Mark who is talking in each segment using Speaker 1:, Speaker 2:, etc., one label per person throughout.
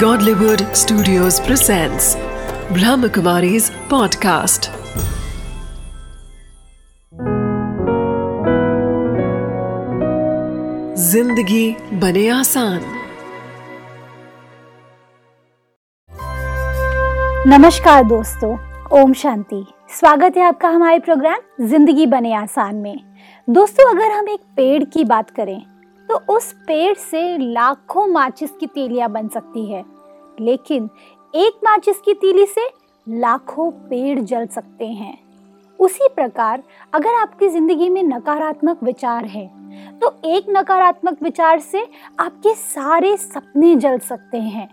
Speaker 1: Godlywood Studios presents Brahmakumari's podcast. ज़िंदगी बने आसान।
Speaker 2: नमस्कार दोस्तों, ओम शांति। स्वागत है आपका हमारे प्रोग्राम ज़िंदगी बने आसान में। दोस्तों, अगर हम एक पेड़ की बात करें तो उस पेड़ से लाखों माचिस की तीलियाँ बन सकती है। लेकिन एक माचिस की तीली से लाखों पेड़ जल सकते हैं। उसी प्रकार अगर आपकी ज़िंदगी में नकारात्मक विचार है तो एक नकारात्मक विचार से आपके सारे सपने जल सकते हैं।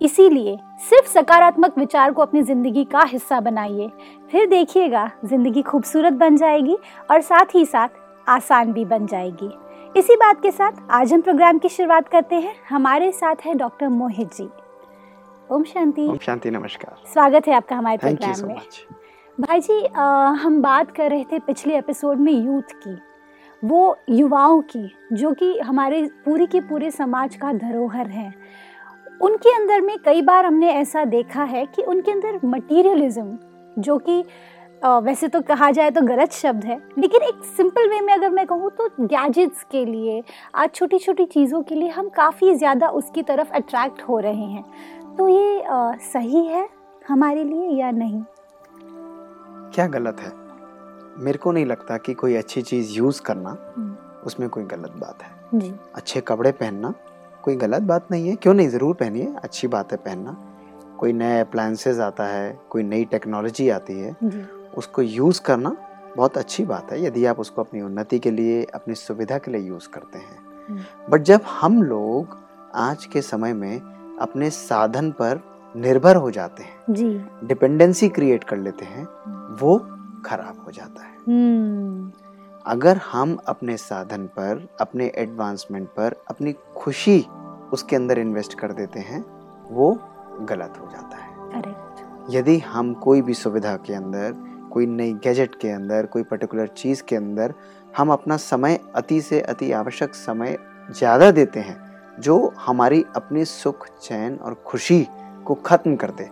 Speaker 2: इसीलिए सिर्फ़ सकारात्मक विचार को अपनी ज़िंदगी का हिस्सा बनाइए। फिर देखिएगा, ज़िंदगी खूबसूरत बन जाएगी और साथ ही साथ आसान भी बन जाएगी। इसी बात के साथ आज हम प्रोग्राम की शुरुआत करते हैं। हमारे साथ है डॉक्टर मोहित जी। ओम शांति।
Speaker 3: ओम शांति नमस्कार।
Speaker 2: स्वागत है आपका हमारे प्रोग्राम में। भाई जी अ, हम बात कर रहे थे पिछले एपिसोड में यूथ की वो युवाओं की जो कि हमारे पूरी के पूरे समाज का धरोहर है। उनके अंदर में कई बार हमने ऐसा देखा है कि उनके अंदर मटीरियलिज्म जो कि वैसे तो कहा जाए तो गलत शब्द है लेकिन एक सिंपल वे में अगर मैं कहूँ तो गैजेट्स के लिए आज छोटी छोटी चीज़ों के लिए हम काफ़ी ज़्यादा उसकी तरफ़ अट्रैक्ट हो रहे हैं। तो ये अ, सही है हमारे लिए या नहीं?
Speaker 3: क्या गलत है? मेरे को नहीं लगता कि कोई अच्छी चीज़ यूज़ करना
Speaker 2: हम्म,
Speaker 3: उसमें कोई गलत बात है।
Speaker 2: जी।
Speaker 3: अच्छे कपड़े पहनना कोई गलत बात नहीं है। क्यों नहीं? ज़रूर पहनिए अच्छी बात है पहनना। कोई नए अप्लायंसेज आता है कोई नई टेक्नोलॉजी आती है।
Speaker 2: जी।
Speaker 3: उसको यूज़ करना बहुत अच्छी बात है यदि आप उसको अपनी उन्नति के लिए अपनी सुविधा के लिए यूज़ करते हैं।
Speaker 2: हम्म,
Speaker 3: बट जब हम लोग आज के समय में अपने साधन पर निर्भर हो जाते हैं
Speaker 2: जी।
Speaker 3: डिपेंडेंसी क्रिएट कर लेते हैं वो खराब हो जाता है।
Speaker 2: हम्म।
Speaker 3: अगर हम अपने साधन पर अपने एडवांसमेंट पर अपनी खुशी उसके अंदर इन्वेस्ट कर देते हैं वो गलत हो जाता है। यदि हम कोई भी सुविधा के अंदर कोई नई गैजेट के अंदर कोई पर्टिकुलर चीज़ के अंदर हम अपना समय अति से अति आवश्यक समय ज़्यादा देते हैं जो हमारी अपनी सुख चैन और खुशी को ख़त्म कर दे।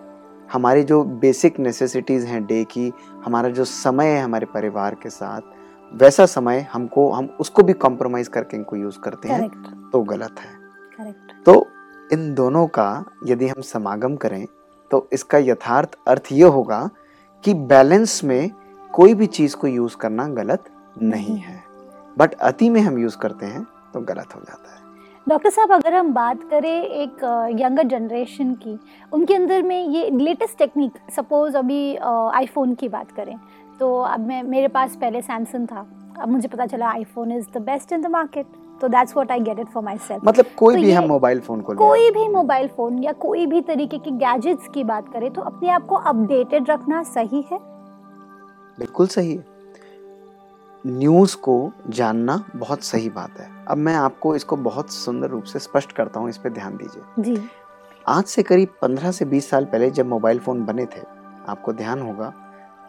Speaker 3: हमारी जो बेसिक नेसेसिटीज़ हैं डे की हमारा जो समय है हमारे परिवार के साथ वैसा समय हमको हम उसको भी कॉम्प्रोमाइज़ करके इनको यूज़ करते हैं
Speaker 2: करेक्ट
Speaker 3: तो गलत है।
Speaker 2: करेक्ट
Speaker 3: तो इन दोनों का यदि हम समागम करें तो इसका यथार्थ अर्थ ये होगा कि बैलेंस में कोई भी चीज़ को यूज़ करना गलत नहीं है। बट अति में हम यूज़ करते हैं तो गलत हो जाता है।
Speaker 2: डॉक्टर साहब, अगर हम बात करें एक यंगर जनरेशन की, उनके अंदर में ये लेटेस्ट टेक्निक सपोज़ अभी आईफोन की बात करें तो अब मैं, मेरे पास पहले सैमसंग था। अब मुझे पता चला iPhone is the best in the market तो that's what I get it for my self
Speaker 3: मतलब कोई
Speaker 2: तो
Speaker 3: भी हम मोबाइल फ़ोन को
Speaker 2: कोई भी मोबाइल फ़ोन या कोई भी तरीके की गैजेट्स की बात करें तो अपने आप को अपडेटेड रखना सही है?
Speaker 3: बिल्कुल सही है। न्यूज़ को जानना बहुत सही बात है। अब मैं आपको इसको बहुत सुंदर रूप से स्पष्ट करता हूँ इस पर ध्यान दीजिए।
Speaker 2: जी।
Speaker 3: आज से करीब 15 से 20 साल पहले जब मोबाइल फ़ोन बने थे आपको ध्यान होगा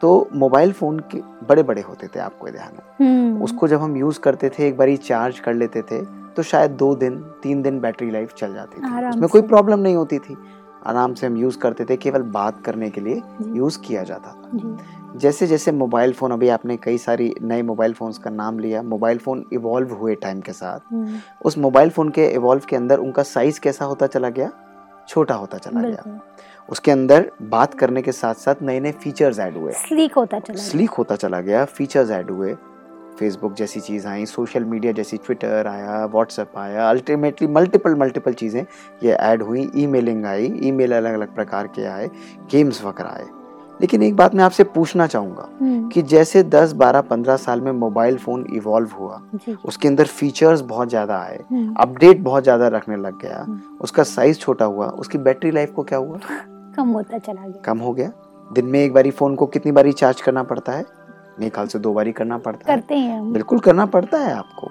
Speaker 3: तो मोबाइल फ़ोन के बड़े बड़े होते थे आपको ध्यान है
Speaker 2: हम्म।
Speaker 3: उसको जब हम यूज़ करते थे एक बारी चार्ज कर लेते थे तो शायद दो दिन तीन दिन बैटरी लाइफ चल जाती थी। उसमें कोई प्रॉब्लम नहीं होती थी। आराम से हम यूज़ करते थे केवल बात करने के लिए यूज़ किया जाता था। जैसे जैसे मोबाइल फ़ोन अभी आपने कई सारी नए मोबाइल फ़ोन्स का नाम लिया मोबाइल फ़ोन इवॉल्व हुए टाइम के साथ।
Speaker 2: हम्म,
Speaker 3: उस मोबाइल फ़ोन के इवॉल्व के अंदर उनका साइज़ कैसा होता चला गया? छोटा होता चला गया। उसके अंदर बात करने के साथ साथ नए नए फीचर्स ऐड हुए।
Speaker 2: स्लीक होता चला गया।
Speaker 3: स्लीक होता चला गया फीचर्स ऐड हुए। फेसबुक जैसी चीज़ आई सोशल मीडिया जैसी ट्विटर आया व्हाट्सएप आया अल्टीमेटली मल्टीपल मल्टीपल चीज़ें ये ऐड हुई। ईमेलिंग आई ईमेल अलग अलग प्रकार के आए गेम्स वगैरह आए। लेकिन एक बात मैं आपसे पूछना चाहूँगा
Speaker 2: हम्म,
Speaker 3: कि जैसे 10, 12, 15 साल में मोबाइल फ़ोन इवॉल्व हुआ उसके अंदर फीचर्स बहुत ज़्यादा आए
Speaker 2: हम्म,
Speaker 3: अपडेट बहुत ज़्यादा रखने लग गया
Speaker 2: हम्म।
Speaker 3: उसका साइज़ छोटा हुआ उसकी बैटरी लाइफ को क्या हुआ?
Speaker 2: कम होता चला गया।
Speaker 3: कम हो गया? दिन में एक बारी फ़ोन को कितनी बारी चार्ज करना पड़ता है? मेरे ख्याल से दो बारी करना पड़ता है।
Speaker 2: करते हैं
Speaker 3: बिल्कुल करना पड़ता है आपको।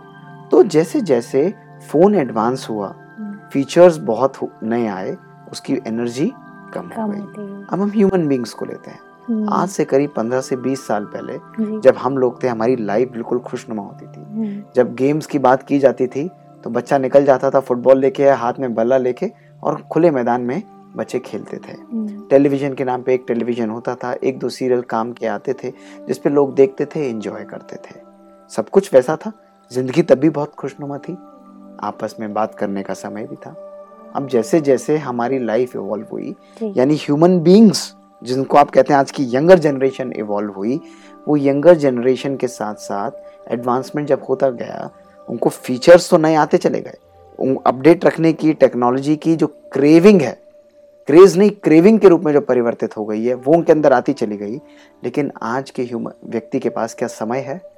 Speaker 3: तो जैसे जैसे फ़ोन एडवांस हुआ
Speaker 2: हम्म,
Speaker 3: फीचर्स बहुत नए आए उसकी एनर्जी कम हो गई। अब हम ह्यूमन बींग्स को लेते हैं।
Speaker 2: हम्म,
Speaker 3: आज से करीब 15 से 20 साल पहले जब हम लोग थे हमारी लाइफ बिल्कुल खुशनुमा होती थी।
Speaker 2: हम्म,
Speaker 3: जब गेम्स की बात की जाती थी तो बच्चा निकल जाता था फुटबॉल लेके हाथ में बल्ला लेके और खुले मैदान में बच्चे खेलते थे।
Speaker 2: हम्म,
Speaker 3: टेलीविज़न के नाम पे एक टेलीविज़न होता था एक दो सीरियल काम के आते थे जिस पे लोग देखते थे एंजॉय करते थे। सब कुछ वैसा था। ज़िंदगी तब भी बहुत खुशनुमा थी। आपस में बात करने का समय भी था। अब जैसे जैसे हमारी लाइफ इवॉल्व हुई यानी ह्यूमन बींग्स जिनको आप कहते हैं आज की यंगर जनरेशन इवॉल्व हुई वो यंगर जनरेशन के साथ साथ एडवांसमेंट जब होता गया उनको फीचर्स तो नए आते चले गए। अपडेट रखने की टेक्नोलॉजी की जो क्रेविंग है क्रेज नहीं क्रेविंग के रूप में जो परिवर्तित हो गई है, वो उनके अंदर आती चली गई। लेकिन आज के ह्यूमन व्यक्ति के पास क्या समय है?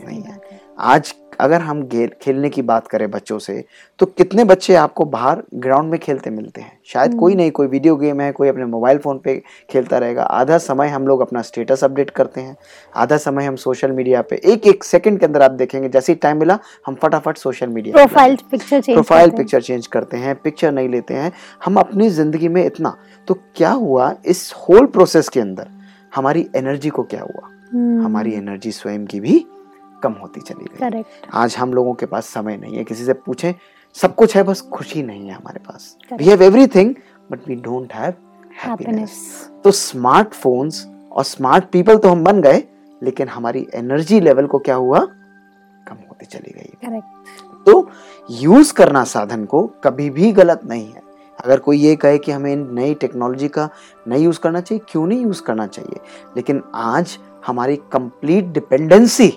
Speaker 3: नहीं है। आज अगर हम खेलने की बात करें बच्चों से तो कितने बच्चे आपको बाहर ग्राउंड में खेलते मिलते हैं? शायद कोई नहीं कोई वीडियो गेम है कोई अपने मोबाइल फ़ोन पे खेलता रहेगा। आधा समय हम लोग अपना स्टेटस अपडेट करते हैं आधा समय हम सोशल मीडिया पे एक एक सेकंड के अंदर आप देखेंगे जैसे ही टाइम मिला हम फटाफट social media
Speaker 2: profile picture change
Speaker 3: profile picture change करते हैं पिक्चर नहीं लेते हैं। हम अपनी ज़िंदगी में इतना तो क्या हुआ इस होल प्रोसेस के अंदर? हमारी एनर्जी को क्या हुआ?
Speaker 2: हम्म,
Speaker 3: हमारी एनर्जी स्वयं की भी कम होती चली गई। आज हम लोगों के पास समय नहीं है किसी से पूछे सब कुछ है बस खुशी नहीं है हमारे पास। We have everything but we don't have happiness तो स्मार्टफोन्स और स्मार्ट पीपल तो हम बन गए लेकिन हमारी एनर्जी लेवल को क्या हुआ? कम होती चली गई। तो यूज़ करना साधन को कभी भी गलत नहीं है। अगर कोई ये कहे कि हमें नई टेक्नोलॉजी का नहीं यूज़ करना चाहिए क्यों नहीं यूज़ करना चाहिए? लेकिन आज हमारी कंप्लीट डिपेंडेंसी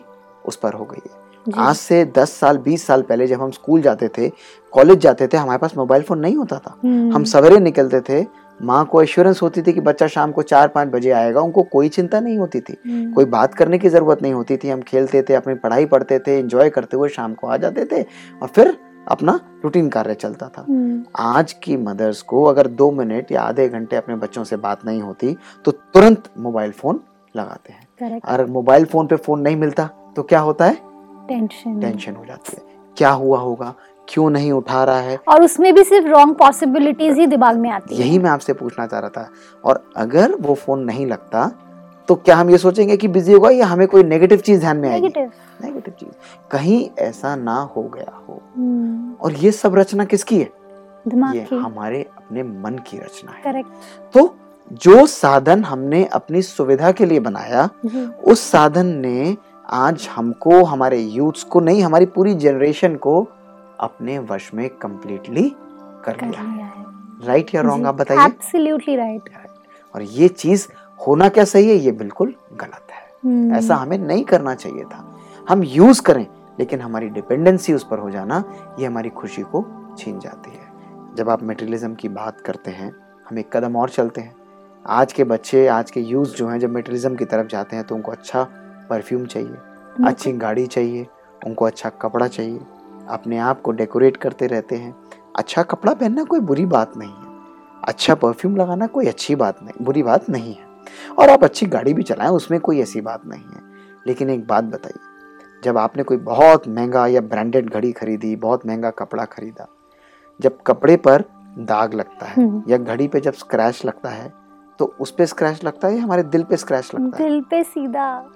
Speaker 3: उस पर हो गई है। आज से 10 साल 20 साल पहले जब हम स्कूल जाते थे कॉलेज जाते थे हमारे पास मोबाइल फ़ोन नहीं होता था।
Speaker 2: हम्म।
Speaker 3: हम सवेरे निकलते थे माँ को एश्योरेंस होती थी कि बच्चा शाम को चार पाँच बजे आएगा उनको कोई चिंता नहीं होती थी। कोई बात करने की ज़रूरत नहीं होती थी हम खेलते थे अपनी पढ़ाई पढ़ते थे इंजॉय करते हुए शाम को आ जाते थे और फिर अपना रूटीन कार्य चलता था।
Speaker 2: हम्म,
Speaker 3: आज की मदर्स को अगर दो मिनट या आधे घंटे अपने बच्चों से बात नहीं होती तो तुरंत मोबाइल फ़ोन लगाते हैं। अगर मोबाइल फ़ोन पे फ़ोन नहीं मिलता तो क्या होता है?
Speaker 2: टेंशन
Speaker 3: टेंशन हो जाती है। क्या हुआ होगा? क्यों नहीं उठा रहा है?
Speaker 2: और उसमें भी सिर्फ़ रॉन्ग पॉसिबिलिटीज ही दिमाग में आती है।
Speaker 3: यही मैं आपसे पूछना चाह रहा था। और अगर वो फ़ोन नहीं लगता तो क्या हम ये सोचेंगे कि बिज़ी होगा या हमें कोई नेगेटिव चीज़ ध्यान में आएगी?
Speaker 2: नेगेटिव
Speaker 3: नेगेटिव चीज़। कहीं ऐसा ना हो गया हो। और ये सब रचना किसकी है?
Speaker 2: दिमाग
Speaker 3: ये
Speaker 2: की।
Speaker 3: हमारे अपने मन की रचना है।
Speaker 2: करेक्ट
Speaker 3: तो जो साधन हमने अपनी सुविधा के लिए बनाया उस साधन ने आज हमको हमारे यूथ्स को नहीं हमारी पूरी जनरेशन को अपने वश में कंप्लीटली कर लिया
Speaker 2: है।
Speaker 3: राइट या रॉन्ग आप बताइए?
Speaker 2: एब्सोल्युटली राइट
Speaker 3: और ये चीज़ होना क्या सही है? ये बिल्कुल गलत है। ऐसा हमें नहीं करना चाहिए था। हम यूज़ करें लेकिन हमारी डिपेंडेंसी उस पर हो जाना ये हमारी खुशी को छीन जाती है। जब आप मेटेरियलिज्म की बात करते हैं हम एक कदम और चलते हैं। आज के बच्चे आज के यूथ जो हैं जब मेटेरियलिज्म की तरफ़ जाते हैं तो उनको अच्छा परफ्यूम चाहिए अच्छी गाड़ी चाहिए उनको अच्छा कपड़ा चाहिए। अपने आप को डेकोरेट करते रहते हैं। अच्छा कपड़ा पहनना कोई बुरी बात नहीं है। अच्छा परफ्यूम लगाना कोई अच्छी बात नहीं बुरी बात नहीं है। और आप अच्छी गाड़ी भी चलाएँ उसमें कोई ऐसी बात नहीं है। लेकिन एक बात बताइए जब आपने कोई बहुत महँगा या ब्रांडेड घड़ी खरीदी बहुत महँगा कपड़ा खरीदा जब कपड़े पर दाग लगता है
Speaker 2: हम्म।
Speaker 3: या घड़ी पे जब स्क्रैच लगता है तो उस पे स्क्रैच लगता है या हमारे दिल पे स्क्रैच लगता है?
Speaker 2: दिल पे सीधा।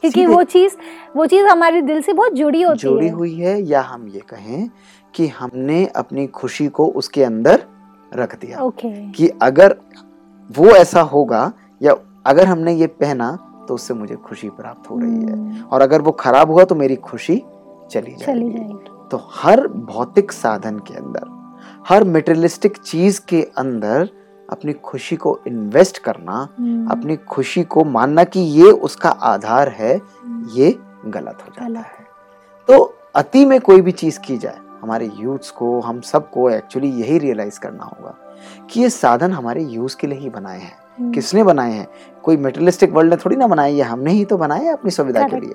Speaker 2: क्योंकि वो चीज़ वो चीज़ हमारे दिल से बहुत जुड़ी होती
Speaker 3: जुड़ी
Speaker 2: है।
Speaker 3: हुई है या हम ये कहें कि हमने अपनी खुशी को उसके अंदर रख दिया।
Speaker 2: ओके।
Speaker 3: कि अगर वो ऐसा होगा या अगर हमने ये पहना तो उससे मुझे खुशी प्राप्त हो रही है। और अगर वो खराब हुआ तो मेरी खुशी चली जाएगी।
Speaker 2: जाएगी।
Speaker 3: तो हर भौतिक साधन के अंदर हर मेटेरियलिस्टिक चीज़ के अंदर अपनी खुशी को इन्वेस्ट करना
Speaker 2: हम्म,
Speaker 3: अपनी खुशी को मानना कि ये उसका आधार है ये गलत हो जाता है। तो अति में कोई भी चीज़ की जाए हमारे यूथ्स को हम सबको एक्चुअली यही रियलाइज़ करना होगा कि ये साधन हमारे यूज़ के लिए ही बनाए हैं।
Speaker 2: हम्म,
Speaker 3: किसने बनाए हैं? कोई मेटेरियलिस्टिक वर्ल्ड ने थोड़ी ना बनाए ये हमने ही तो बनाए हैं अपनी सुविधा के लिए।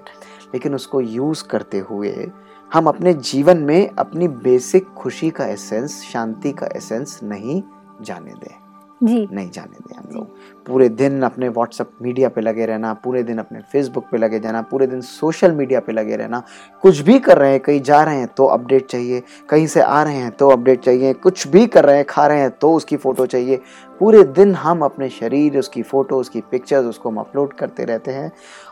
Speaker 3: लेकिन उसको यूज़ करते हुए हम अपने जीवन में अपनी बेसिक खुशी का एसेंस शांति का एसेंस नहीं जाने दें।
Speaker 2: जी।
Speaker 3: नहीं जाने दें हम लोग। पूरे दिन अपने व्हाट्सअप मीडिया पे लगे रहना पूरे दिन अपने फेसबुक पे लगे जाना पूरे दिन सोशल मीडिया पे लगे रहना। कुछ भी कर रहे हैं कहीं जा रहे हैं तो अपडेट चाहिए कहीं से आ रहे हैं तो अपडेट चाहिए कुछ भी कर रहे हैं खा रहे हैं तो उसकी फ़ोटो चाहिए। पूरे दिन हम अपने शरीर उसकी फ़ोटो उसकी पिक्चर्स उसको हम अपलोड करते रहते हैं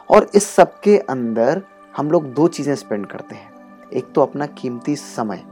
Speaker 3: और इस सब के अंदर हम लोग दो चीज़ें स्पेंड करते हैं। एक तो अपना कीमती समय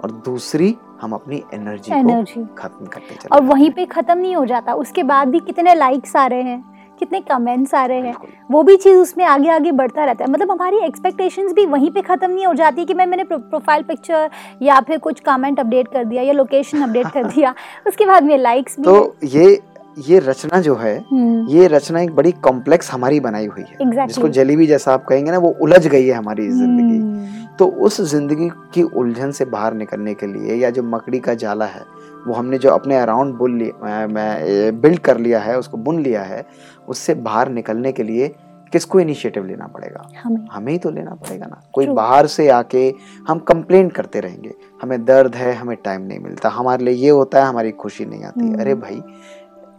Speaker 3: और दूसरी हम अपनी एनर्जी को
Speaker 2: एनर्जी
Speaker 3: खत्म करते चले
Speaker 2: और वहीं पे खत्म नहीं हो जाता। उसके बाद भी कितने लाइक्स आ रहे हैं कितने कमेंट्स आ रहे हैं वो भी चीज़ उसमें आगे आगे बढ़ता रहता है। मतलब हमारी एक्सपेक्टेशंस भी वहीं पे ख़त्म नहीं हो जाती कि मैं मैंने प्रोफ़ाइल पिक्चर या फिर कुछ कमेंट अपडेट कर दिया या लोकेशन अपडेट कर दिया। उसके बाद में लाइक्स भी
Speaker 3: तो ये ये रचना जो है
Speaker 2: हम्म।
Speaker 3: ये रचना एक बड़ी कॉम्प्लेक्स हमारी बनाई हुई है।
Speaker 2: Exactly.
Speaker 3: जिसको जलेबी जैसा आप कहेंगे ना वो उलझ गई है हमारी ज़िंदगी।
Speaker 2: हम्म,
Speaker 3: तो उस ज़िंदगी की उलझन से बाहर निकलने के लिए या जो मकड़ी का जाला है वो हमने जो अपने अराउंड बुन लिया बिल्ड कर लिया है उसको बुन लिया है उससे बाहर निकलने के लिए किसको इनिशिएटिव लेना पड़ेगा?
Speaker 2: हमें।
Speaker 3: हमें ही तो लेना पड़ेगा ना। कोई बाहर से आके हम कंप्लेन करते रहेंगे। हमें दर्द है हमें टाइम नहीं मिलता हमारे लिए ये होता है हमारी खुशी नहीं आती।
Speaker 2: हम्म।
Speaker 3: अरे भाई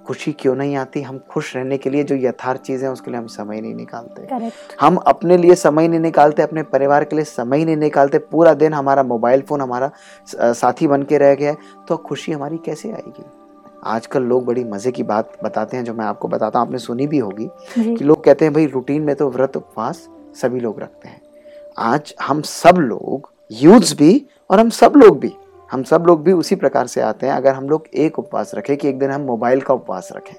Speaker 3: खुशी क्यों नहीं आती? हम खुश रहने के लिए जो यथार्थ चीज़ है उसके लिए हम समय नहीं निकालते।
Speaker 2: करेक्ट
Speaker 3: हम अपने लिए समय नहीं निकालते अपने परिवार के लिए समय नहीं निकालते। पूरा दिन हमारा मोबाइल फ़ोन हमारा साथी बन के रह गया है तो खुशी हमारी कैसे आएगी? आजकल लोग बड़ी मज़े की बात बताते हैं जो मैं आपको बताता हूँ आपने सुनी भी होगी कि लोग कहते हैं भाई रूटीन में तो व्रत उपवास सभी लोग रखते हैं। आज हम सब लोग यूथ्स भी और हम सब लोग भी हम सब लोग भी उसी प्रकार से आते हैं अगर हम लोग एक उपवास रखें कि एक दिन हम मोबाइल का उपवास रखें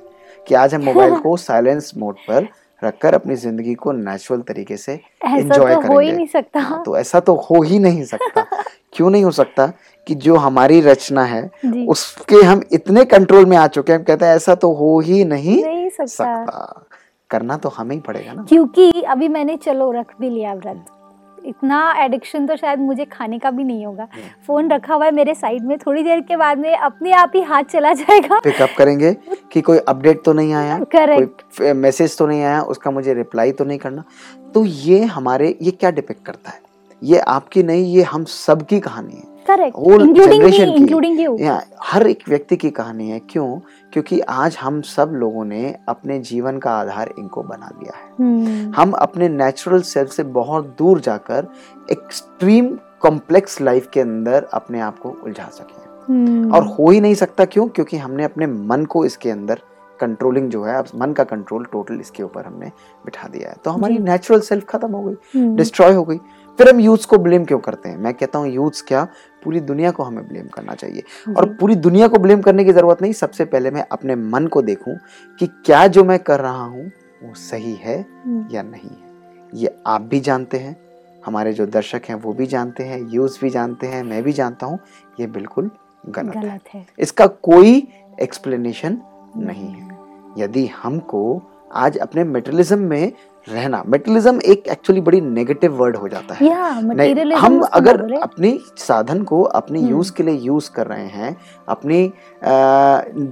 Speaker 3: कि आज हम मोबाइल को साइलेंस मोड पर रखकर अपनी ज़िंदगी को नेचुरल तरीके से enjoy
Speaker 2: तो हो ही
Speaker 3: करेंगे।
Speaker 2: नहीं सकता।
Speaker 3: हाँ, तो ऐसा तो हो ही नहीं सकता। क्यों नहीं हो सकता कि जो हमारी रचना है उसके हम इतने कंट्रोल में आ चुके हैं हम कहते हैं ऐसा तो हो ही नहीं
Speaker 2: नहीं सकता।
Speaker 3: सकता। करना तो हमें ही पड़ेगा ना।
Speaker 2: क्योंकि अभी मैंने चलो रख भी लिया व्रत। इतना एडिक्शन तो शायद मुझे खाने का भी नहीं होगा। फ़ोन रखा हुआ है मेरे साइड में थोड़ी देर के बाद में अपने आप ही हाथ चला जाएगा।
Speaker 3: पिकअप करेंगे कि कोई अपडेट तो नहीं आया?
Speaker 2: करेक्ट
Speaker 3: मैसेज तो नहीं आया? उसका मुझे रिप्लाई तो नहीं करना? तो ये हमारे ये क्या डिपेक्ट करता है? ये आपकी नहीं ये हम सबकी कहानी है।
Speaker 2: Correct including me including you
Speaker 3: हर एक व्यक्ति की कहानी है क्यों? क्योंकि आज हम सब लोगों ने अपने जीवन का आधार इनको बना लिया है। हम अपने नेचुरल सेल्फ से बहुत दूर जाकर एक्सट्रीम कॉम्प्लेक्स लाइफ के अंदर अपने आप को उलझा सके
Speaker 2: हम्म।
Speaker 3: और हो ही नहीं सकता क्यों? क्योंकि हमने अपने मन को इसके अंदर कंट्रोलिंग जो है अब मन का कंट्रोल टोटल इसके ऊपर हमने बिठा दिया है। तो हमारी नेचुरल सेल्फ खत्म हो गई
Speaker 2: हम्म।
Speaker 3: डिस्ट्रॉय हो गई। फिर हम यूथ्स को ब्लेम क्यों करते हैं? मैं कहता हूँ यूथ्स क्या? पूरी दुनिया को हमें ब्लेम करना चाहिए। और पूरी दुनिया को ब्लेम करने की ज़रूरत नहीं सबसे पहले मैं अपने मन को देखूँ कि क्या जो मैं कर रहा हूँ वो सही है
Speaker 2: हम्म।
Speaker 3: या नहीं है। ये आप भी जानते हैं हमारे जो दर्शक हैं वो भी जानते हैं यूज़ भी जानते हैं मैं भी जानता हूँ ये बिल्कुल गलत,
Speaker 2: गलत है।
Speaker 3: है इसका कोई एक्सप्लेनेशन नहीं है। यदि हमको आज अपने मेटलिज्म में रहना। मेटलिज्म एक एक्चुअली बड़ी नेगेटिव वर्ड हो जाता है।
Speaker 2: या
Speaker 3: हम अगर। अपनी साधन को अपनी
Speaker 2: हम्म।
Speaker 3: यूज़ के लिए यूज़ कर रहे हैं अपनी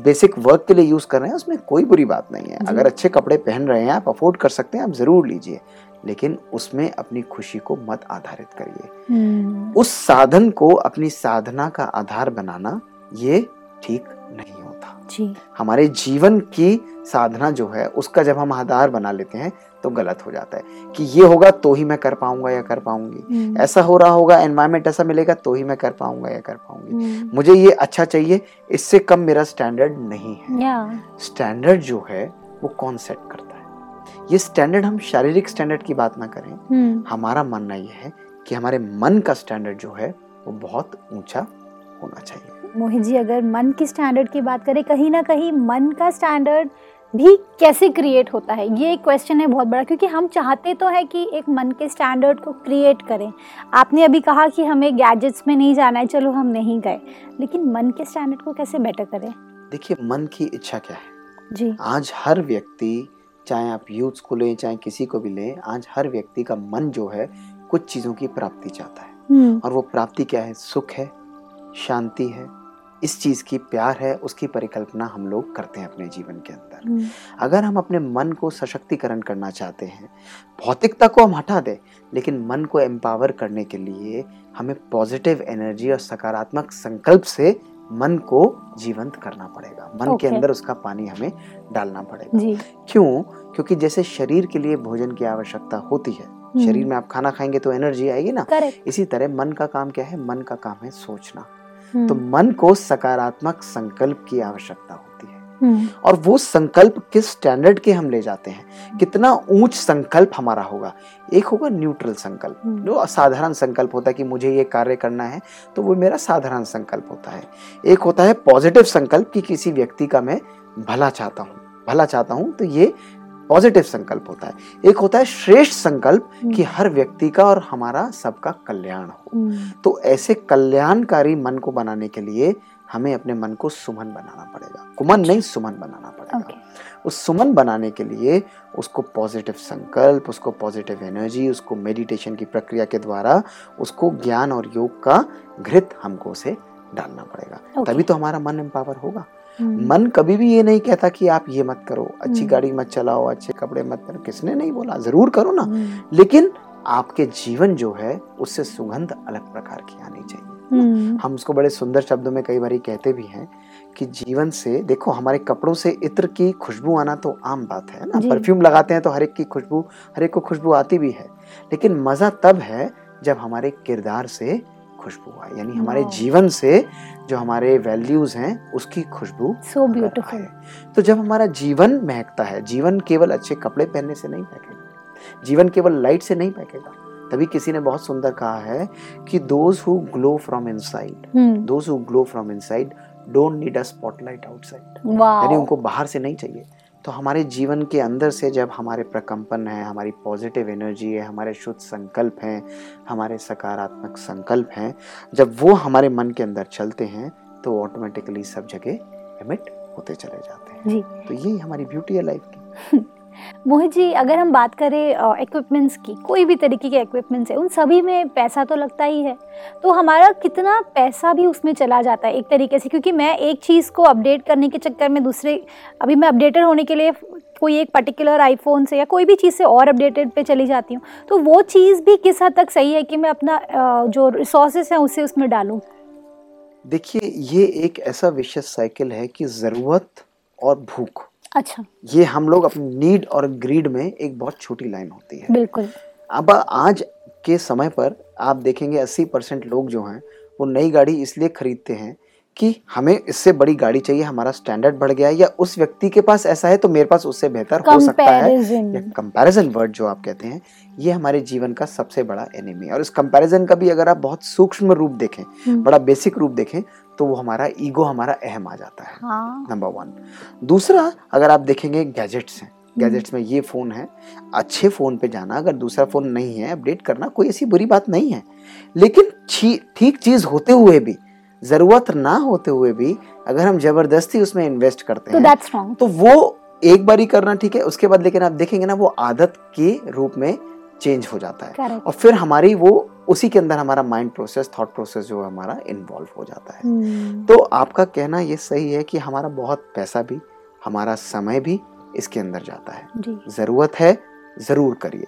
Speaker 3: बेसिक वर्क के लिए यूज़ कर रहे हैं उसमें कोई बुरी बात नहीं है। अगर अच्छे कपड़े पहन रहे हैं आप अफोर्ड कर सकते हैं आप ज़रूर लीजिए। लेकिन उसमें अपनी खुशी को मत आधारित करिए।
Speaker 2: हम्म।
Speaker 3: उस साधन को अपनी साधना का आधार बनाना ये ठीक नहीं होता।
Speaker 2: जी।
Speaker 3: हमारे जीवन की साधना जो है उसका जब हम आधार बना लेते हैं तो गलत हो जाता है कि ये होगा तो ही मैं कर पाऊँगा या कर पाऊँगी।
Speaker 2: हम्म।
Speaker 3: ऐसा हो रहा होगा एनवायरमेंट ऐसा मिलेगा तो ही मैं कर पाऊँगा या कर पाऊँगी।
Speaker 2: हम्म।
Speaker 3: मुझे ये अच्छा चाहिए इससे कम मेरा स्टैंडर्ड नहीं है। स्टैंडर्ड जो है वो कौन सेट करता है? ये स्टैंडर्ड हम शारीरिक स्टैंडर्ड की बात ना करें।
Speaker 2: हम्म।
Speaker 3: हमारा मानना यह है कि हमारे मन का स्टैंडर्ड जो है वो बहुत ऊँचा होना चाहिए।
Speaker 2: मोहित जी अगर मन की स्टैंडर्ड की बात करें कहीं ना कहीं मन का स्टैंडर्ड भी कैसे क्रिएट होता है? ये एक क्वेश्चन है बहुत बड़ा क्योंकि हम चाहते तो है कि एक मन के स्टैंडर्ड को क्रिएट करें। आपने अभी कहा कि हमें गैजेट्स में नहीं जाना है चलो हम नहीं गए। लेकिन मन के स्टैंडर्ड को कैसे बेटर करें?
Speaker 3: देखिए मन की इच्छा क्या है?
Speaker 2: जी।
Speaker 3: आज हर व्यक्ति चाहे आप यूथ को लें चाहे किसी को भी लें आज हर व्यक्ति का मन जो है कुछ चीज़ों की प्राप्ति चाहता है।
Speaker 2: हम्म,
Speaker 3: और वो प्राप्ति क्या है? सुख है शांति है इस चीज़ की प्यार है उसकी परिकल्पना हम लोग करते हैं अपने जीवन के अंदर।
Speaker 2: हम्म,
Speaker 3: अगर हम अपने मन को सशक्तिकरण करना चाहते हैं भौतिकता को हम हटा दें लेकिन मन को एम्पावर करने के लिए हमें पॉजिटिव एनर्जी और सकारात्मक संकल्प से मन को जीवंत करना पड़ेगा। मन के अंदर उसका पानी हमें डालना पड़ेगा।
Speaker 2: जी।
Speaker 3: क्यों? क्योंकि जैसे शरीर के लिए भोजन की आवश्यकता होती है
Speaker 2: हम्म।
Speaker 3: शरीर में आप खाना खाएँगे तो एनर्जी आएगी ना।
Speaker 2: करेक्ट
Speaker 3: इसी तरह मन का काम क्या है? मन का काम है सोचना। तो मन को सकारात्मक संकल्प की आवश्यकता होती है।
Speaker 2: हम्म,
Speaker 3: और वो संकल्प किस स्टैंडर्ड के हम ले जाते हैं? कितना ऊंच संकल्प हमारा होगा? एक होगा न्यूट्रल संकल्प।
Speaker 2: हम्म।
Speaker 3: जो साधारण संकल्प होता है कि मुझे ये कार्य करना है तो वो मेरा साधारण संकल्प होता है। एक होता है पॉजिटिव संकल्प कि किसी व्यक्ति का मैं भला चाहता हूँ। भला चाहता हूँ तो ये पॉजिटिव संकल्प होता है। एक होता है श्रेष्ठ संकल्प कि हर व्यक्ति का और हमारा सबका कल्याण हो।
Speaker 2: हम्म,
Speaker 3: तो ऐसे कल्याणकारी मन को बनाने के लिए हमें अपने मन को सुमन बनाना पड़ेगा। कुमन नहीं सुमन बनाना पड़ेगा। उस सुमन बनाने के लिए उसको पॉजिटिव संकल्प उसको पॉजिटिव एनर्जी उसको मेडिटेशन की प्रक्रिया के द्वारा उसको ज्ञान और योग का घृत हमको उसे डालना पड़ेगा।
Speaker 2: ओके।
Speaker 3: तभी तो हमारा मन एम्पावर होगा।
Speaker 2: हम्म,
Speaker 3: मन कभी भी ये नहीं कहता कि आप ये मत करो अच्छी
Speaker 2: हम्म।
Speaker 3: गाड़ी मत चलाओ अच्छे कपड़े मत पहनो। किसने नहीं बोला? ज़रूर करो ना।
Speaker 2: हम्म,
Speaker 3: लेकिन आपके जीवन जो है उससे सुगंध अलग प्रकार की आनी चाहिए।
Speaker 2: हम्म,
Speaker 3: हम उसको बड़े सुंदर शब्दों में कई बार कहते भी हैं कि जीवन से देखो हमारे कपड़ों से इत्र की खुशबू आना तो आम बात है ना। परफ्यूम लगाते हैं तो हर एक की खुशबू हर एक को खुशबू आती भी है। लेकिन मज़ा तब है जब हमारे किरदार से खुशबू आए। यानी हमारे जीवन से जो हमारे वैल्यूज़ हैं उसकी खुशबू
Speaker 2: सो
Speaker 3: अगर
Speaker 2: ब्यूटीफुल।
Speaker 3: तो जब हमारा जीवन महकता है जीवन केवल अच्छे कपड़े पहनने से नहीं महकेगा जीवन केवल लाइट से नहीं महकेगा तभी किसी ने बहुत सुंदर कहा है कि those who glow from inside those who glow from inside don't need a spotlight outside यानी उनको बाहर से नहीं चाहिए। तो हमारे जीवन के अंदर से जब हमारे प्रकंपन है हमारी पॉजिटिव एनर्जी है हमारे शुद्ध संकल्प हैं हमारे सकारात्मक संकल्प हैं जब वो हमारे मन के अंदर चलते हैं तो ऑटोमेटिकली सब जगह एमिट होते चले जाते हैं।
Speaker 2: जी।
Speaker 3: तो यही हमारी ब्यूटी है लाइफ की।
Speaker 2: मोहित जी, अगर हम बात करें इक्विपमेंट्स की, कोई भी तरीके के इक्विपमेंट्स है, उन सभी में पैसा तो लगता ही है। तो हमारा कितना पैसा भी उसमें चला जाता है एक तरीके से, क्योंकि मैं एक चीज़ को अपडेट करने के चक्कर में दूसरे, अभी मैं अपडेटेड होने के लिए कोई एक पर्टिकुलर आईफोन से या कोई भी चीज़ से और अपडेटेड पे चली जाती हूँ। तो वो चीज़ भी किस हद तक सही है कि मैं अपना जो रिसोर्सेस हैं उसे उसमें डालूँ?
Speaker 3: देखिए, ये एक ऐसा विशेष साइकिल है कि ज़रूरत और भूख।
Speaker 2: अच्छा।
Speaker 3: ये हम लोग अपनी नीड और ग्रीड में एक बहुत छोटी लाइन होती है।
Speaker 2: बिल्कुल।
Speaker 3: अब आज के समय पर आप देखेंगे 80 परसेंट लोग जो हैं वो नई गाड़ी इसलिए खरीदते हैं कि हमें इससे बड़ी गाड़ी चाहिए हमारा स्टैंडर्ड बढ़ गया है या उस व्यक्ति के पास ऐसा है तो मेरे पास उससे बेहतर हो सकता है। या कंपैरिजन वर्ड जो आप कहते हैं ये हमारे जीवन का सबसे बड़ा एनिमी है। और इस कंपैरिजन का भी अगर आप बहुत सूक्ष्म रूप देखें
Speaker 2: हम्म।
Speaker 3: बड़ा बेसिक रूप देखें तो वो हमारा ईगो हमारा अहम आ जाता है
Speaker 2: हाँ।
Speaker 3: नंबर वन दूसरा अगर आप देखेंगे गैजेट्स हैं गैजेट्स में ये फ़ोन है अच्छे फ़ोन पे जाना अगर दूसरा फ़ोन नहीं है अपडेट करना कोई ऐसी बुरी बात नहीं है। लेकिन ठीक चीज़ होते हुए भी ज़रूरत ना होते हुए भी अगर हम ज़बरदस्ती उसमें इन्वेस्ट करते
Speaker 2: तो
Speaker 3: हैं तो वो एक बारी करना ठीक है उसके बाद लेकिन आप देखेंगे ना वो आदत के रूप में चेंज हो जाता है।
Speaker 2: करेक्ट
Speaker 3: और फिर हमारी वो उसी के अंदर हमारा माइंड प्रोसेस थॉट प्रोसेस जो है हमारा इन्वॉल्व हो जाता है। hmm. तो आपका कहना ये सही है कि हमारा बहुत पैसा भी हमारा समय भी इसके अंदर जाता है।
Speaker 2: जी।
Speaker 3: ज़रूरत है ज़रूर करिए।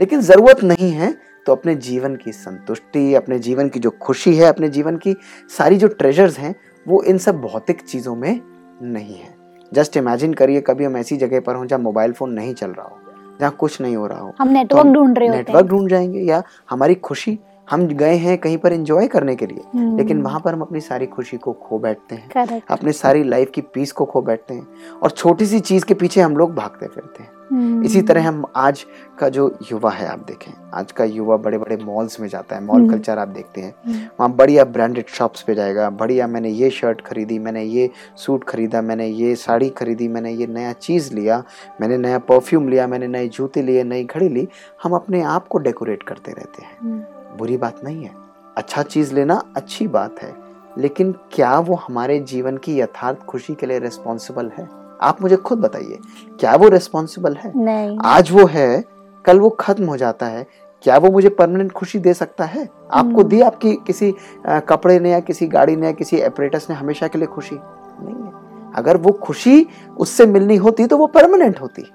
Speaker 3: लेकिन ज़रूरत नहीं है तो अपने जीवन की संतुष्टि अपने जीवन की जो खुशी है अपने जीवन की सारी जो ट्रेजर्स हैं वो इन सब भौतिक चीज़ों में नहीं है। जस्ट इमेजिन करिए कभी हम ऐसी जगह पर हों जहाँ मोबाइल फ़ोन नहीं चल रहा हो। जहाँ कुछ नहीं हो रहा हो।
Speaker 2: हम नेटवर्क
Speaker 3: ढूंढ
Speaker 2: ढूंढ रहे होते
Speaker 3: नेटवर्क ढूंढ जाएँगे या हमारी खुशी हम गए हैं कहीं पर एंजॉय करने के लिए
Speaker 2: हम्म।
Speaker 3: लेकिन वहाँ पर हम अपनी सारी खुशी को खो बैठते हैं अपनी सारी लाइफ की पीस को खो बैठते हैं और छोटी सी चीज़ के पीछे हम लोग भागते फिरते हैं। इसी तरह हम आज का जो युवा है आप देखें आज का युवा बड़े बड़े मॉल्स में जाता है मॉल
Speaker 2: हम्म।
Speaker 3: कल्चर आप देखते हैं।
Speaker 2: हम्म।
Speaker 3: वहाँ बढ़िया ब्रांडेड शॉप्स पे जाएगा बढ़िया मैंने ये शर्ट खरीदी मैंने ये सूट खरीदा मैंने ये साड़ी खरीदी मैंने ये नया चीज़ लिया मैंने नया परफ्यूम लिया मैंने नए जूते लिए नई घड़ी ली हम अपने आप को डेकोरेट करते रहते हैं। बुरी बात नहीं है। अच्छा चीज़ लेना अच्छी बात है लेकिन क्या वो हमारे जीवन की यथार्थ खुशी के लिए रिस्पॉन्सिबल है? आप मुझे खुद बताइए क्या वो रिस्पॉन्सिबल है?
Speaker 2: नहीं।
Speaker 3: आज वो है कल वो खत्म हो जाता है क्या वो मुझे परमानेंट खुशी दे सकता है? आपको
Speaker 2: हम्म।
Speaker 3: दी आपकी किसी कपड़े ने या किसी गाड़ी ने या किसी एपरेटस ने हमेशा के लिए खुशी? नहीं है। अगर वो खुशी उससे मिलनी होती तो वो परमानेंट होती।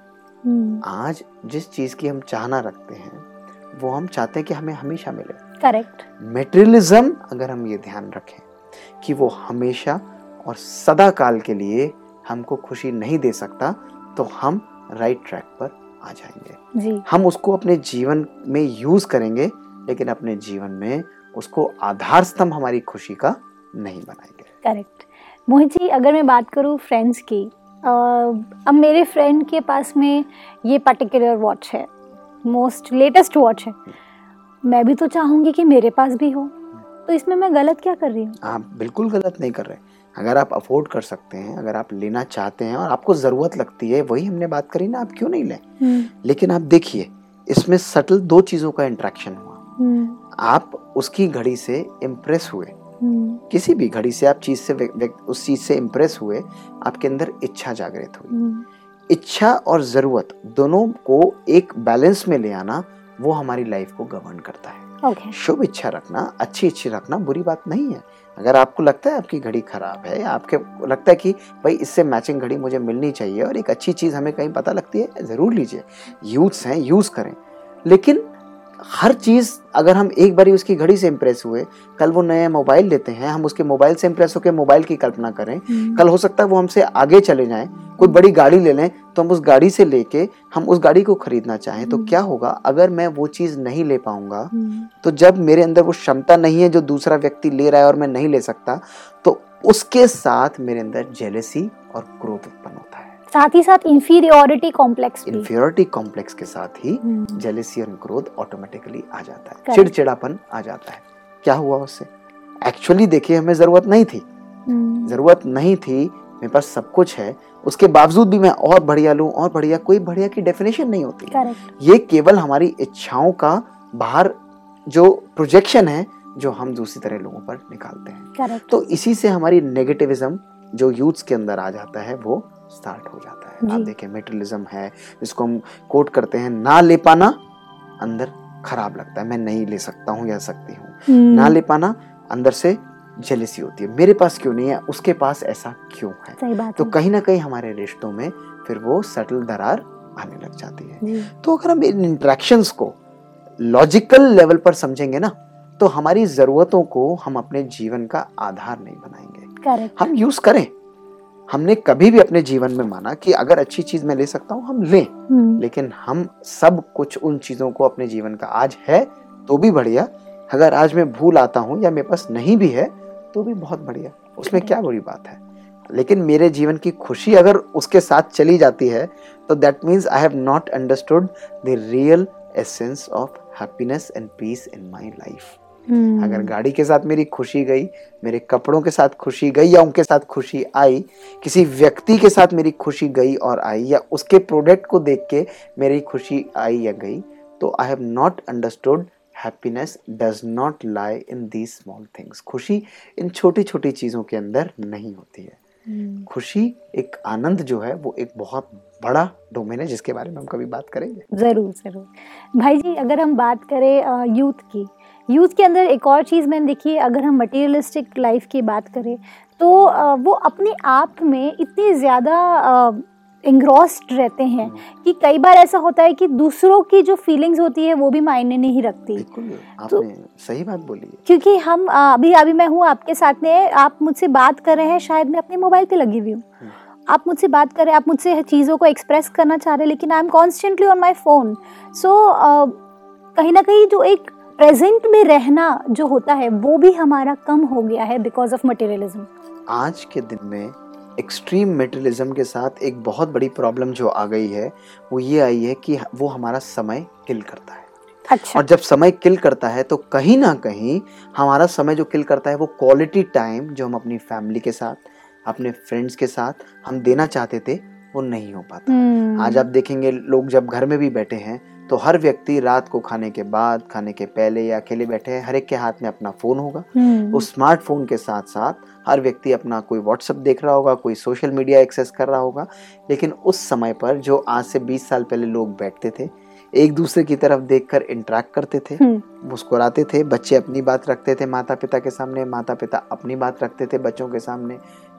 Speaker 2: हम्म।
Speaker 3: आज जिस चीज़ की हम चाहना रखते हैं वो हम चाहते हैं कि हमें हमेशा मिले।
Speaker 2: करेक्ट
Speaker 3: मेटेरियलिज्म अगर हम ये ध्यान रखें कि वो हमेशा और सदा काल के लिए हमको खुशी नहीं दे सकता तो हम राइट ट्रैक पर आ जाएँगे।
Speaker 2: जी।
Speaker 3: हम उसको अपने जीवन में यूज़ करेंगे लेकिन अपने जीवन में उसको आधार स्तंभ हमारी खुशी का नहीं बनाएँगे।
Speaker 2: करेक्ट मोहित जी अगर मैं बात करूँ फ्रेंड्स की अब मेरे फ्रेंड के पास में ये पर्टिकुलर वॉच है मोस्ट लेटेस्ट वॉच है। मैं भी तो चाहूँगी कि मेरे पास भी हो। तो इसमें मैं गलत क्या कर रही हूँ?
Speaker 3: आप बिल्कुल गलत नहीं कर रहे। अगर आप अफोर्ड कर सकते हैं अगर आप लेना चाहते हैं और आपको ज़रूरत लगती है वही हमने बात करी ना आप क्यों नहीं लें?
Speaker 2: हम्म,
Speaker 3: लेकिन आप देखिए इसमें सटल दो चीज़ों का इंट्रैक्शन हुआ।
Speaker 2: हम्म,
Speaker 3: आप उसकी घड़ी से इम्प्रेस हुए।
Speaker 2: हम्म,
Speaker 3: किसी भी घड़ी से आप चीज़ से उस चीज़ से इम्प्रेस हुए आपके अंदर इच्छा जागृत हुई। इच्छा और ज़रूरत दोनों को एक बैलेंस में ले आना वो हमारी लाइफ को गवर्न करता है।
Speaker 2: ओके
Speaker 3: शुभ इच्छा रखना अच्छी इच्छा रखना बुरी बात नहीं है। अगर आपको लगता है आपकी घड़ी खराब है या आपके लगता है कि भाई इससे मैचिंग घड़ी मुझे मिलनी चाहिए और एक अच्छी चीज़ हमें कहीं पता लगती है ज़रूर लीजिए। यूथ्स हैं यूज़ करें। लेकिन हर चीज़ अगर हम एक बारी उसकी घड़ी से इम्प्रेस हुए कल वो नया मोबाइल लेते हैं हम उसके मोबाइल से इम्प्रेस होकर मोबाइल की कल्पना करें
Speaker 2: हम्म,
Speaker 3: कल हो सकता है वो हमसे आगे चले जाएँ कोई बड़ी गाड़ी ले लें तो हम उस गाड़ी से लेके हम उस गाड़ी को खरीदना चाहें तो
Speaker 2: हम्म।
Speaker 3: क्या होगा? अगर मैं वो चीज़ नहीं ले पाऊँगा
Speaker 2: हम्म,
Speaker 3: तो जब मेरे अंदर वो क्षमता नहीं है जो दूसरा व्यक्ति ले रहा है और मैं नहीं ले सकता तो उसके साथ मेरे अंदर जेलेसी और क्रोध उत्पन्न होता है।
Speaker 2: साथ ही साथ इंफीरियोरिटी कॉम्प्लेक्स भी।
Speaker 3: इंफियोरिटी कॉम्प्लेक्स के साथ ही
Speaker 2: हम्म,
Speaker 3: जेलेसी और क्रोध ऑटोमेटिकली आ जाता है। चिड़चिड़ापन आ जाता है। क्या हुआ उससे? एक्चुअली देखिए हमें ज़रूरत नहीं थी।
Speaker 2: हम्म,
Speaker 3: ज़रूरत नहीं थी। मेरे पास सब कुछ है उसके बावजूद भी मैं और बढ़िया लूँ और बढ़िया कोई बढ़िया की डेफिनेशन नहीं होती। ये केवल हमारी इच्छाओं का बाहर जो प्रोजेक्शन है जो हम दूसरी तरह लोगों पर निकालते हैं। तो इसी से हमारी नेगेटिविज्म जो यूथ्स के अंदर आ जाता है वो स्टार्ट हो जाता है। आप
Speaker 2: जी।
Speaker 3: देखिए मेटरलिज्म है जिसको हम कोट करते हैं ना ले पाना अंदर खराब लगता है। मैं नहीं ले सकता हूँ या सकती हूँ।
Speaker 2: हम्म,
Speaker 3: ना ले पाना अंदर से जेलिसी होती है। मेरे पास क्यों नहीं है? उसके पास ऐसा क्यों है?
Speaker 2: सही बात
Speaker 3: तो कहीं ना कहीं हमारे रिश्तों में फिर वो सटल दरार आने लग जाती है। तो अगर हम इन इंट्रैक्शंस को लॉजिकल लेवल पर समझेंगे ना तो हमारी ज़रूरतों को हम अपने जीवन का आधार नहीं बनाएँगे।
Speaker 2: करेक्ट
Speaker 3: हम यूज़ करें। हमने कभी भी अपने जीवन में माना कि अगर अच्छी चीज़ मैं ले सकता हूँ हम लें।
Speaker 2: हम्म,
Speaker 3: लेकिन हम सब कुछ उन चीज़ों को अपने जीवन का आज है तो भी बढ़िया। अगर आज मैं भूल आता हूँ या मेरे पास नहीं भी है तो भी बहुत बढ़िया। उसमें क्या बुरी बात है? लेकिन मेरे जीवन की खुशी अगर उसके साथ चली जाती है तो that means I have not understood the real essence of happiness and peace in my life अगर गाड़ी के साथ मेरी खुशी गई मेरे कपड़ों के साथ खुशी गई या उनके साथ खुशी आई किसी व्यक्ति के साथ मेरी खुशी गई और आई या उसके प्रोडक्ट को देख के मेरी खुशी आई या गई तो I have not understood happiness does not lie in these small things खुशी इन छोटी छोटी चीज़ों के अंदर नहीं होती है।
Speaker 2: हम्म,
Speaker 3: खुशी एक आनंद जो है वो एक बहुत बड़ा डोमेन है जिसके बारे में हम कभी बात करेंगे।
Speaker 2: ज़रूर ज़रूर। भाई जी अगर हम बात करें यूथ की यूथ के अंदर एक और चीज़ मैंने देखी है अगर हम मटेरियलिस्टिक लाइफ की बात करें तो वो अपने आप में इतनी ज़्यादा इंग्रॉस्ड रहते हैं कि कई बार ऐसा होता है कि दूसरों की जो फीलिंग्स होती है वो भी मायने नहीं रखती।
Speaker 3: बिल्कुल
Speaker 2: तो-
Speaker 3: सही बात बोली
Speaker 2: क्योंकि हम अभी अभी मैं हूँ आपके साथ में आप मुझसे बात कर रहे हैं शायद मैं अपने मोबाइल पे लगी हुई हूँ।
Speaker 3: हम्म।
Speaker 2: आप मुझसे बात कर रहे हैं आप मुझसे चीज़ों को एक्सप्रेस करना चाह रहे हैं लेकिन I am constantly on my phone so कहीं ना कहीं जो एक प्रेजेंट में रहना जो होता है वो भी हमारा कम हो गया है बिकॉज़ ऑफ़ मटेरियलिज्म
Speaker 3: आज के दिन में एक्सट्रीम मेटरलिज्म के साथ एक बहुत बड़ी प्रॉब्लम जो आ गई है वो ये आई है कि वो हमारा समय किल करता है।
Speaker 2: अच्छा।
Speaker 3: और जब समय किल करता है तो कहीं ना कहीं हमारा समय जो किल करता है वो क्वालिटी टाइम जो हम अपनी फैमिली के साथ अपने फ्रेंड्स के साथ हम देना चाहते थे वो नहीं हो पाता।
Speaker 2: हम्म,
Speaker 3: आज आप देखेंगे लोग जब घर में भी बैठे हैं तो हर व्यक्ति रात को खाने के बाद खाने के पहले या अकेले बैठे हैं हर एक के हाथ में अपना फ़ोन होगा।
Speaker 2: हम्म,
Speaker 3: उस स्मार्टफ़ोन के साथ साथ हर व्यक्ति अपना कोई व्हाट्सअप देख रहा होगा कोई सोशल मीडिया एक्सेस कर रहा होगा। लेकिन उस समय पर जो आज से 20 साल पहले लोग बैठते थे एक दूसरे की तरफ़ देखकर इंटरेक्ट करते थे
Speaker 2: हम्म,
Speaker 3: मुस्कुराते थे बच्चे अपनी बात रखते थे माता पिता के सामने माता पिता अपनी बात रखते थे बच्चों के सामने।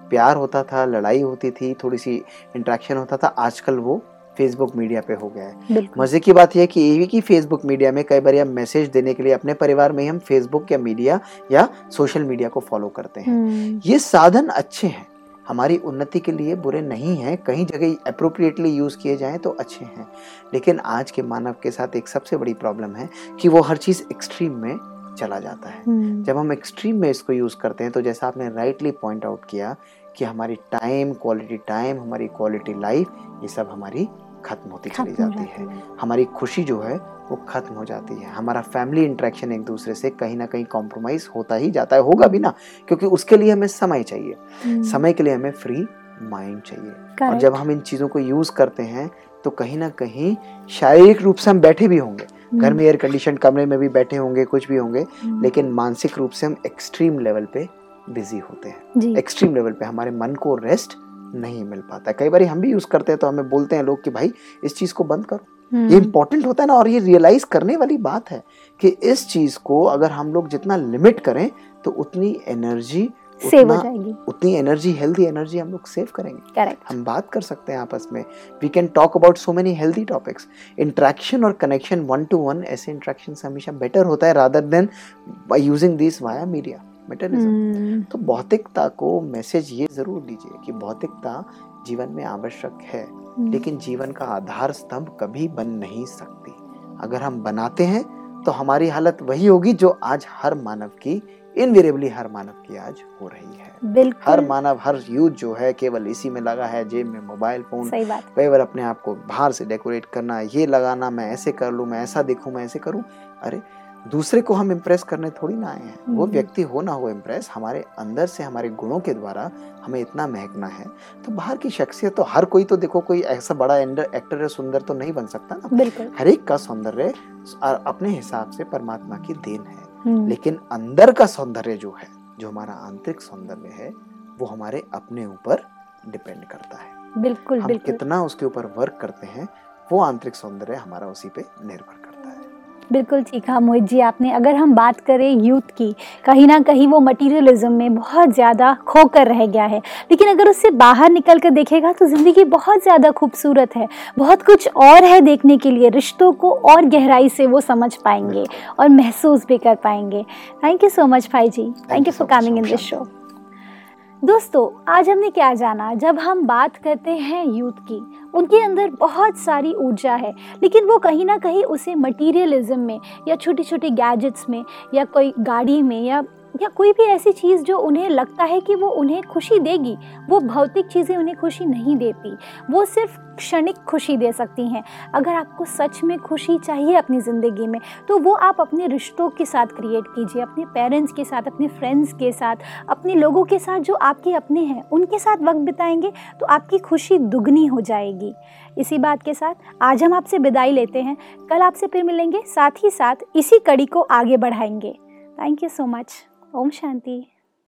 Speaker 3: प्यार होता था लड़ाई होती थी थोड़ी सी इंट्रैक्शन होता था आजकल वो फेसबुक मीडिया पे हो गया है। मज़े की बात यह है कि ये कि फेसबुक मीडिया में कई बार हम मैसेज देने के लिए अपने परिवार में ही हम फेसबुक या मीडिया या सोशल मीडिया को फॉलो करते हैं।
Speaker 2: हम्म,
Speaker 3: ये साधन अच्छे हैं। हमारी उन्नति के लिए बुरे नहीं हैं। कहीं जगह अप्रोप्रिएटली यूज़ किए जाएँ तो अच्छे हैं। लेकिन आज के मानव के साथ एक सबसे बड़ी प्रॉब्लम है कि वो हर चीज़ एक्सट्रीम में चला जाता है।
Speaker 2: हम्म,
Speaker 3: जब हम एक्सट्रीम में इसको यूज़ करते हैं तो जैसा आपने राइटली पॉइंट आउट किया कि हमारी टाइम क्वालिटी टाइम हमारी क्वालिटी लाइफ ये सब हमारी खत्म होती चली जाती है। हमारी खुशी जो है वो खत्म हो जाती है। हमारा फैमिली इंटरेक्शन एक दूसरे से कहीं ना कहीं कॉम्प्रोमाइज होता ही जाता है होगा भी ना? क्योंकि उसके लिए हमें समय चाहिए।
Speaker 2: हम्म,
Speaker 3: समय के लिए हमें फ्री माइंड चाहिए। और जब हम इन चीज़ों को यूज़ करते हैं तो कहीं ना कहीं शारीरिक रूप से हम बैठे भी होंगे। घर
Speaker 2: हम्म,
Speaker 3: में एयर कंडीशन कमरे में भी बैठे होंगे कुछ भी होंगे
Speaker 2: हम्म,
Speaker 3: लेकिन मानसिक रूप से हम एक्सट्रीम लेवल पे बिज़ी होते हैं। एक्सट्रीम लेवल पे हमारे मन को रेस्ट नहीं मिल पाता कई बार हम भी यूज़ करते हैं तो हमें बोलते हैं लोग कि भाई इस चीज़ को बंद करो। ये
Speaker 2: हम्म,
Speaker 3: इंपॉर्टेंट होता है ना और ये रियलाइज़ करने वाली बात है कि इस चीज़ को अगर हम लोग जितना लिमिट करें तो उतनी एनर्जी
Speaker 2: सेव हो जाएगी।
Speaker 3: उतनी एनर्जी हेल्दी एनर्जी हम लोग सेव करेंगे।
Speaker 2: करेक्ट
Speaker 3: हम बात कर सकते हैं आपस में। We can talk about so many healthy topics interaction और कनेक्शन वन टू वन ऐसे इंट्रैक्शन हमेशा बेटर होता है rather than by using this via media materialism
Speaker 2: हम्म,
Speaker 3: तो भौतिकता को मैसेज ये ज़रूर दीजिए कि भौतिकता जीवन में आवश्यक है
Speaker 2: हम्म,
Speaker 3: लेकिन जीवन का आधार स्तंभ कभी बन नहीं सकती। अगर हम बनाते हैं तो हमारी हालत वही होगी जो आज हर मानव की इनवेरेबली हर मानव की आज हो रही है। हर मानव हर यूथ जो है केवल इसी में लगा है जेब में मोबाइल फ़ोन बार अपने आप को बाहर से डेकोरेट करना ये लगाना मैं ऐसे कर लूँ मैं ऐसा दिखूँ मैं ऐसे करूँ। अरे दूसरे को हम इम्प्रेस करने थोड़ी ना आए हैं। वो
Speaker 2: हम्म।
Speaker 3: व्यक्ति हो ना हो इम्प्रेस हमारे अंदर से हमारे गुणों के द्वारा हमें इतना महकना है। तो बाहर की शख्सियत तो हर कोई तो देखो कोई ऐसा बड़ा एक्टर है सुंदर तो नहीं बन सकता ना। हर एक का सौंदर्य अपने हिसाब से परमात्मा की देन है।
Speaker 2: हम्म,
Speaker 3: लेकिन अंदर का सौंदर्य जो है जो हमारा आंतरिक सौंदर्य है वो हमारे अपने ऊपर डिपेंड करता है।
Speaker 2: बिल्कुल
Speaker 3: हम
Speaker 2: बिल्कुल।
Speaker 3: कितना उसके ऊपर वर्क करते हैं वो आंतरिक सौंदर्य हमारा उसी पे निर्भर
Speaker 2: बिल्कुल ठीक कहा मोहित जी आपने। अगर हम बात करें यूथ की कहीं ना कहीं वो मटेरियलिज्म में बहुत ज़्यादा खोकर रह गया है। लेकिन अगर उससे बाहर निकल कर देखेगा तो ज़िंदगी बहुत ज़्यादा खूबसूरत है। बहुत कुछ और है देखने के लिए रिश्तों को और गहराई से वो समझ पाएँगे और महसूस भी कर पाएँगे। थैंक यू सो मच भाई जी thank you for coming in this show दोस्तों, आज हमने क्या जाना? जब हम बात करते हैं यूथ की, उनके अंदर बहुत सारी ऊर्जा है, लेकिन वो कहीं ना कहीं उसे मटीरियलिज्म में या छोटी छोटे गैजेट्स में या कोई गाड़ी में या या कोई भी ऐसी चीज़ जो उन्हें लगता है कि वो उन्हें खुशी देगी, वो भौतिक चीज़ें उन्हें खुशी नहीं देती। वो सिर्फ़ क्षणिक खुशी दे सकती हैं। अगर आपको सच में खुशी चाहिए अपनी ज़िंदगी में तो वो आप अपने रिश्तों के साथ क्रिएट कीजिए, अपने पेरेंट्स के साथ, अपने फ्रेंड्स के साथ, अपने लोगों के साथ जो आपके अपने हैं, उनके साथ वक्त बिताएँगे तो आपकी खुशी दुगनी हो जाएगी। इसी बात के साथ, आज हम आपसे विदाई लेते हैं। कल आपसे फिर मिलेंगे। साथ ही साथ, इसी कड़ी को आगे बढ़ाएँगे। थैंक यू सो मच ओम शांति